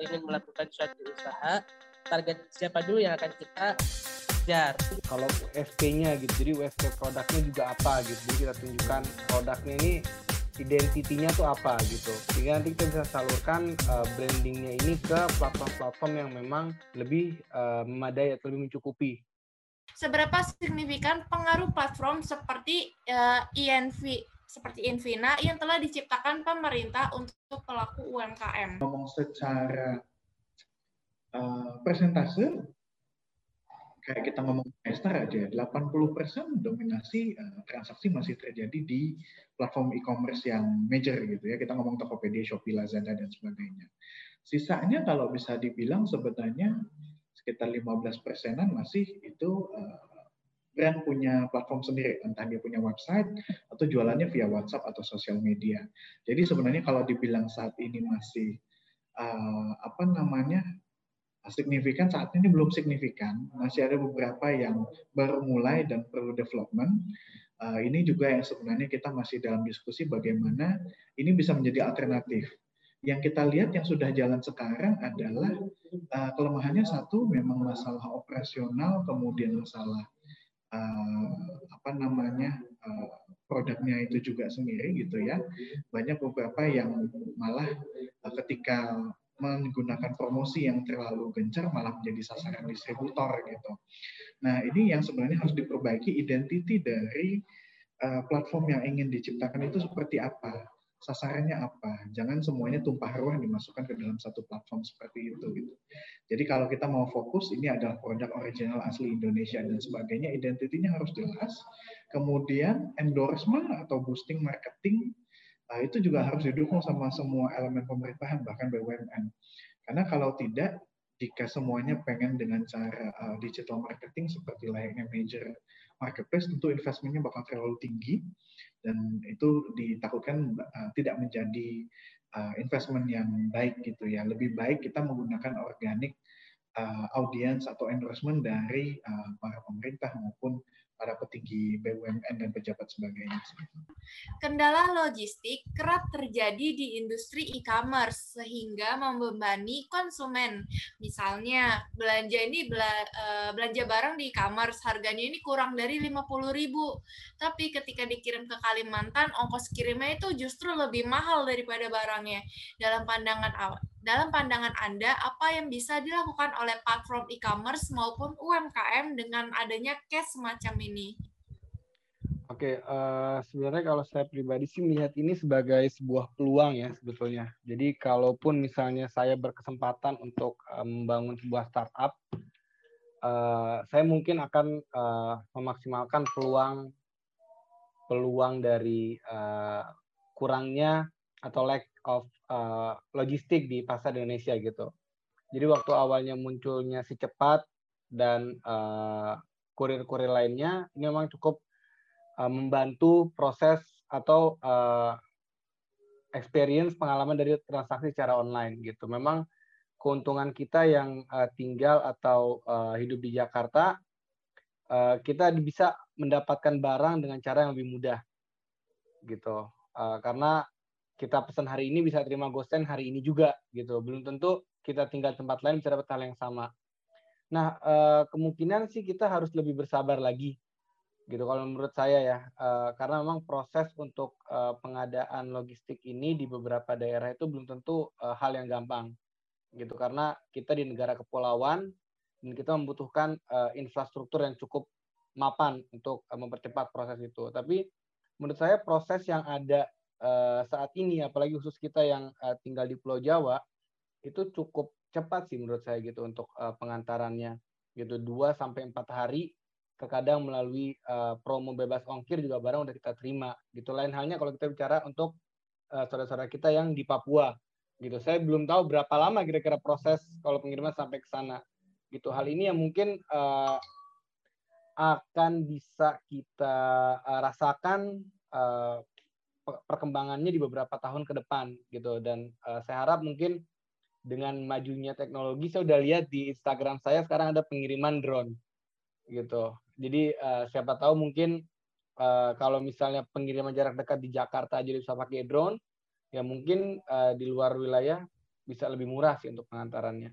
ingin melakukan suatu usaha, target siapa dulu yang akan kita kejar. Kalau USP-nya gitu, jadi USP produknya juga apa gitu. Jadi kita tunjukkan produknya ini identitinya tuh apa gitu. Sehingga nanti kita bisa salurkan uh, brandingnya ini ke platform-platform yang memang lebih uh, memadai atau lebih mencukupi. Seberapa signifikan pengaruh platform seperti uh, INV seperti Invina yang telah diciptakan pemerintah untuk pelaku UMKM? Ngomong secara uh, persentase, kayak kita ngomong Esther aja, 80% dominasi uh, transaksi masih terjadi di platform e-commerce yang major gitu ya. Kita ngomong Tokopedia, Shopee, Lazada, dan sebagainya. Sisanya kalau bisa dibilang sebenarnya sekitar 15 persenan masih itu uh, brand punya platform sendiri, entah dia punya website atau jualannya via WhatsApp atau sosial media. Jadi sebenarnya kalau dibilang saat ini masih uh, apa namanya signifikan saat ini belum signifikan, masih ada beberapa yang baru mulai dan perlu development. Uh, ini juga yang sebenarnya kita masih dalam diskusi bagaimana ini bisa menjadi alternatif. Yang kita lihat yang sudah jalan sekarang adalah uh, kelemahannya satu memang masalah operasional, kemudian masalah uh, apa namanya uh, produknya itu juga sendiri gitu ya banyak beberapa yang malah uh, ketika menggunakan promosi yang terlalu gencar malah menjadi sasaran distributor gitu. Nah ini yang sebenarnya harus diperbaiki identiti dari uh, platform yang ingin diciptakan itu seperti apa sasarannya apa. Jangan semuanya tumpah ruah dimasukkan ke dalam satu platform seperti itu. Gitu. Jadi kalau kita mau fokus, ini adalah produk original asli Indonesia dan sebagainya, identitinya harus jelas. Kemudian endorsement atau boosting marketing nah itu juga harus didukung sama semua elemen pemerintahan bahkan BUMN. Karena kalau tidak, jika semuanya pengen dengan cara uh, digital marketing seperti layaknya major marketplace, tentu investmentnya bakal terlalu tinggi dan itu ditakutkan uh, tidak menjadi uh, investment yang baik gitu ya. Lebih baik kita menggunakan organik uh, audience atau endorsement dari uh, para pemerintah maupun para petinggi BUMN dan pejabat sebagainya. Kendala logistik kerap terjadi di industri e-commerce sehingga membebani konsumen. Misalnya belanja ini eh, belanja barang di e-commerce harganya ini kurang dari 50.000. Tapi ketika dikirim ke Kalimantan ongkos kirimnya itu justru lebih mahal daripada barangnya. Dalam pandangan awal dalam pandangan Anda, apa yang bisa dilakukan oleh platform e-commerce maupun UMKM dengan adanya case semacam ini? Oke, uh, sebenarnya kalau saya pribadi sih melihat ini sebagai sebuah peluang ya sebetulnya. Jadi kalaupun misalnya saya berkesempatan untuk uh, membangun sebuah startup, uh, saya mungkin akan uh, memaksimalkan peluang peluang dari uh, kurangnya atau lack of uh, logistik di pasar Indonesia gitu. Jadi waktu awalnya munculnya si cepat dan uh, kurir-kurir lainnya ini memang cukup uh, membantu proses atau uh, experience pengalaman dari transaksi secara online gitu. Memang keuntungan kita yang uh, tinggal atau uh, hidup di Jakarta uh, kita bisa mendapatkan barang dengan cara yang lebih mudah gitu. Uh, karena kita pesan hari ini bisa terima gosen hari ini juga gitu. Belum tentu kita tinggal tempat lain bisa dapat hal yang sama. Nah, eh, kemungkinan sih kita harus lebih bersabar lagi gitu kalau menurut saya ya. Eh, karena memang proses untuk eh, pengadaan logistik ini di beberapa daerah itu belum tentu hal yang gampang gitu karena kita di negara kepulauan dan kita membutuhkan infrastruktur yang cukup mapan untuk mempercepat proses itu. Tapi menurut saya proses yang ada uh, saat ini apalagi khusus kita yang uh, tinggal di Pulau Jawa itu cukup cepat sih menurut saya gitu untuk uh, pengantarannya. Gitu 2 sampai empat hari terkadang melalui uh, promo bebas ongkir juga barang udah kita terima. Gitu lain halnya kalau kita bicara untuk uh, saudara-saudara kita yang di Papua. Gitu saya belum tahu berapa lama kira-kira proses kalau pengiriman sampai ke sana. Gitu hal ini yang mungkin uh, akan bisa kita rasakan perkembangannya di beberapa tahun ke depan gitu dan uh, saya harap mungkin dengan majunya teknologi saya udah lihat di Instagram saya sekarang ada pengiriman drone gitu jadi uh, siapa tahu mungkin uh, kalau misalnya pengiriman jarak dekat di Jakarta aja bisa pakai drone ya mungkin uh, di luar wilayah bisa lebih murah sih untuk pengantarannya.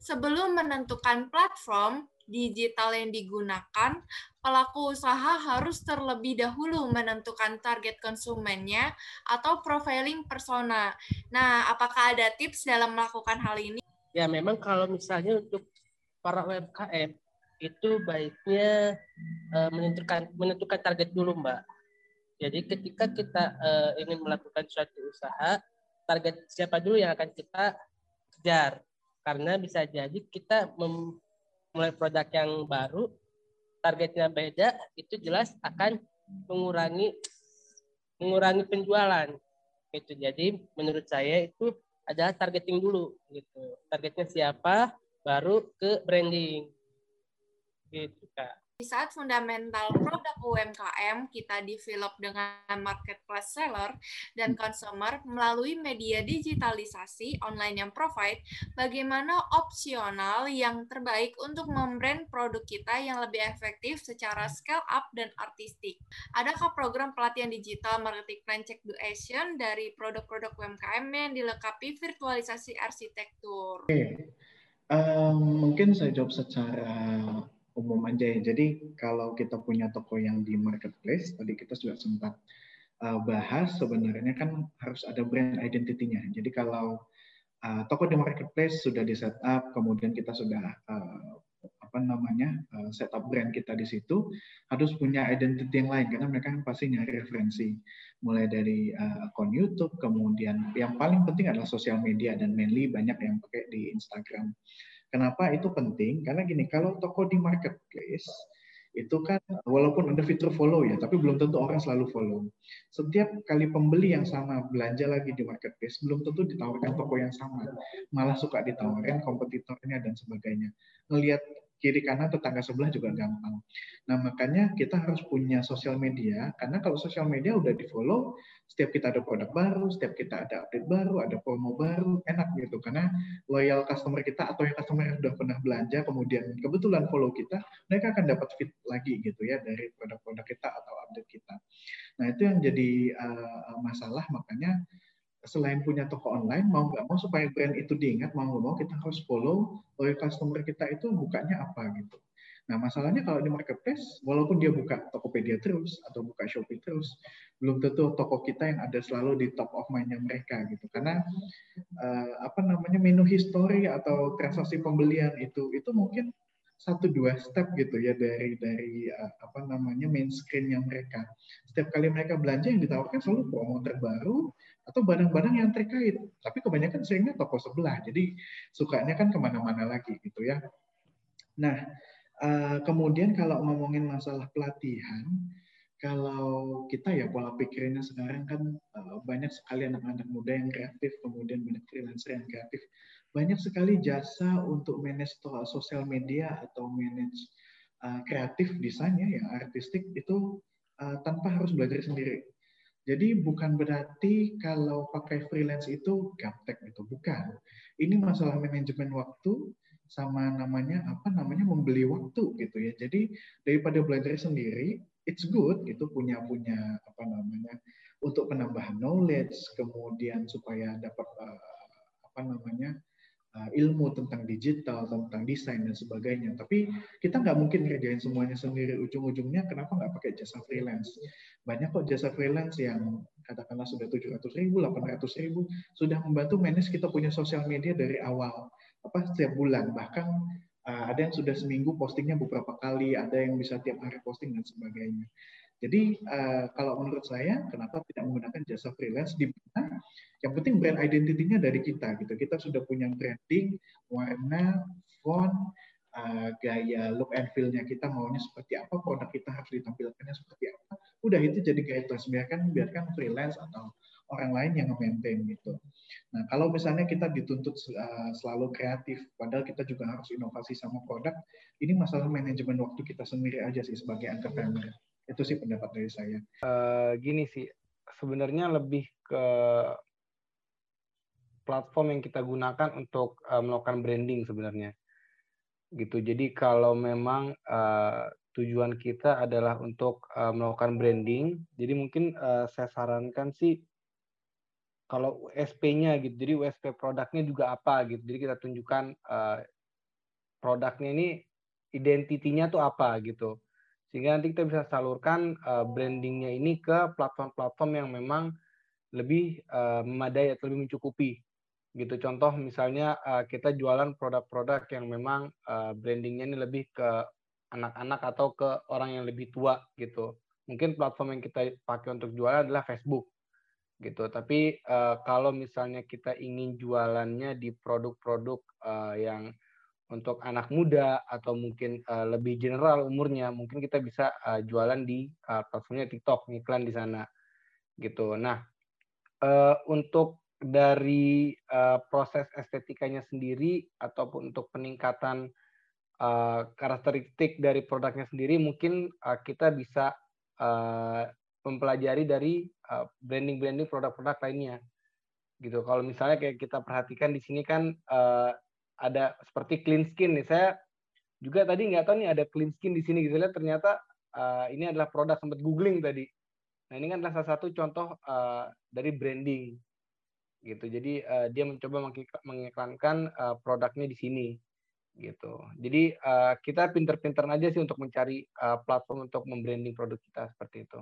Sebelum menentukan platform digital yang digunakan, pelaku usaha harus terlebih dahulu menentukan target konsumennya atau profiling persona. Nah, apakah ada tips dalam melakukan hal ini? Ya, memang kalau misalnya untuk para UMKM itu baiknya uh, menentukan menentukan target dulu, Mbak. Jadi ketika kita uh, ingin melakukan suatu usaha, target siapa dulu yang akan kita kejar karena bisa jadi kita memulai produk yang baru targetnya beda itu jelas akan mengurangi mengurangi penjualan. Itu jadi menurut saya itu adalah targeting dulu gitu. Targetnya siapa baru ke branding. Gitu kak di saat fundamental produk UMKM kita develop dengan marketplace seller dan consumer melalui media digitalisasi online yang provide, bagaimana opsional yang terbaik untuk membrand produk kita yang lebih efektif secara scale up dan artistik. Adakah program pelatihan digital marketing plan check do action dari produk-produk UMKM yang dilengkapi virtualisasi arsitektur? Okay. um, mungkin saya jawab secara umum aja ya. Jadi kalau kita punya toko yang di marketplace, tadi kita sudah sempat uh, bahas sebenarnya kan harus ada brand identity-nya. Jadi kalau uh, toko di marketplace sudah di setup, kemudian kita sudah uh, apa namanya uh, setup brand kita di situ harus punya identity yang lain karena mereka kan pasti nyari referensi mulai dari uh, akun YouTube kemudian yang paling penting adalah sosial media dan mainly banyak yang pakai di Instagram Kenapa itu penting? Karena gini, kalau toko di marketplace itu kan walaupun ada fitur follow ya, tapi belum tentu orang selalu follow. Setiap kali pembeli yang sama belanja lagi di marketplace, belum tentu ditawarkan toko yang sama. Malah suka ditawarkan kompetitornya dan sebagainya. Ngelihat kiri kanan tetangga sebelah juga gampang. Nah makanya kita harus punya sosial media karena kalau sosial media udah di follow, setiap kita ada produk baru, setiap kita ada update baru, ada promo baru, enak gitu karena loyal customer kita atau yang customer yang sudah pernah belanja kemudian kebetulan follow kita, mereka akan dapat fit lagi gitu ya dari produk-produk kita atau update kita. Nah itu yang jadi uh, masalah makanya selain punya toko online, mau nggak mau supaya brand itu diingat, mau nggak mau kita harus follow loyal customer kita itu bukanya apa gitu. Nah masalahnya kalau di marketplace, walaupun dia buka Tokopedia terus atau buka Shopee terus, belum tentu toko kita yang ada selalu di top of mind-nya mereka gitu. Karena uh, apa namanya menu history atau transaksi pembelian itu itu mungkin satu dua step gitu ya dari dari uh, apa namanya main screen-nya mereka. Setiap kali mereka belanja yang ditawarkan selalu promo terbaru, atau barang-barang yang terkait. Tapi kebanyakan seringnya toko sebelah, jadi sukanya kan ke mana-mana lagi gitu ya. Nah, eh, kemudian kalau ngomongin masalah pelatihan, kalau kita ya pola pikirnya sekarang kan eh, banyak sekali anak-anak muda yang kreatif, kemudian banyak freelancer yang kreatif. Banyak sekali jasa untuk manage sosial media atau manage eh, kreatif desainnya yang artistik itu tanpa harus belajar sendiri jadi bukan berarti kalau pakai freelance itu gaptek itu bukan. Ini masalah manajemen waktu sama namanya apa namanya membeli waktu gitu ya. Jadi daripada belajar sendiri, it's good gitu punya punya apa namanya untuk penambahan knowledge, kemudian supaya dapat uh, apa namanya ilmu tentang digital, tentang desain dan sebagainya. Tapi kita nggak mungkin ngerjain semuanya sendiri. Ujung-ujungnya kenapa nggak pakai jasa freelance? Banyak kok jasa freelance yang katakanlah sudah 700 ribu, 800 ribu, sudah membantu manage kita punya sosial media dari awal, apa setiap bulan. Bahkan uh, ada yang sudah seminggu postingnya beberapa kali, ada yang bisa tiap hari posting dan sebagainya. Jadi uh, kalau menurut saya, kenapa tidak menggunakan jasa freelance di mana yang penting brand identity-nya dari kita gitu. Kita sudah punya branding, warna, font, uh, gaya look and feel-nya kita maunya seperti apa, produk kita harus ditampilkannya seperti apa. Udah itu jadi guidelines biarkan biarkan freelance atau orang lain yang nge-maintain gitu. Nah, kalau misalnya kita dituntut uh, selalu kreatif, padahal kita juga harus inovasi sama produk, ini masalah manajemen waktu kita sendiri aja sih sebagai entrepreneur. Itu sih pendapat dari saya. Uh, gini sih, sebenarnya lebih ke platform yang kita gunakan untuk uh, melakukan branding sebenarnya. Gitu. Jadi kalau memang uh, tujuan kita adalah untuk uh, melakukan branding, jadi mungkin uh, saya sarankan sih kalau USP-nya gitu. Jadi USP produknya juga apa gitu. Jadi kita tunjukkan uh, produknya ini identitinya tuh apa gitu. Sehingga nanti kita bisa salurkan uh, brandingnya ini ke platform-platform yang memang lebih uh, memadai atau lebih mencukupi gitu. Contoh misalnya uh, kita jualan produk-produk yang memang uh, brandingnya ini lebih ke anak-anak atau ke orang yang lebih tua gitu. Mungkin platform yang kita pakai untuk jualan adalah Facebook gitu. Tapi uh, kalau misalnya kita ingin jualannya di produk-produk uh, yang untuk anak muda atau mungkin uh, lebih general umurnya, mungkin kita bisa uh, jualan di uh, platformnya TikTok, iklan di sana gitu. Nah, uh, untuk dari uh, proses estetikanya sendiri ataupun untuk peningkatan uh, karakteristik dari produknya sendiri mungkin uh, kita bisa uh, mempelajari dari uh, produk-produk lainnya gitu. Kalau misalnya kayak kita perhatikan di sini kan uh, ada seperti clean skin nih. Saya juga tadi nggak tahu nih ada clean skin di sini gitu. Ternyata uh, ini adalah produk sempat googling tadi. Nah ini kan adalah salah satu contoh uh, dari branding gitu. Jadi uh, dia mencoba mengiklankan uh, produknya di sini gitu. Jadi uh, kita pinter-pinter aja sih untuk mencari uh, platform untuk membranding produk kita seperti itu.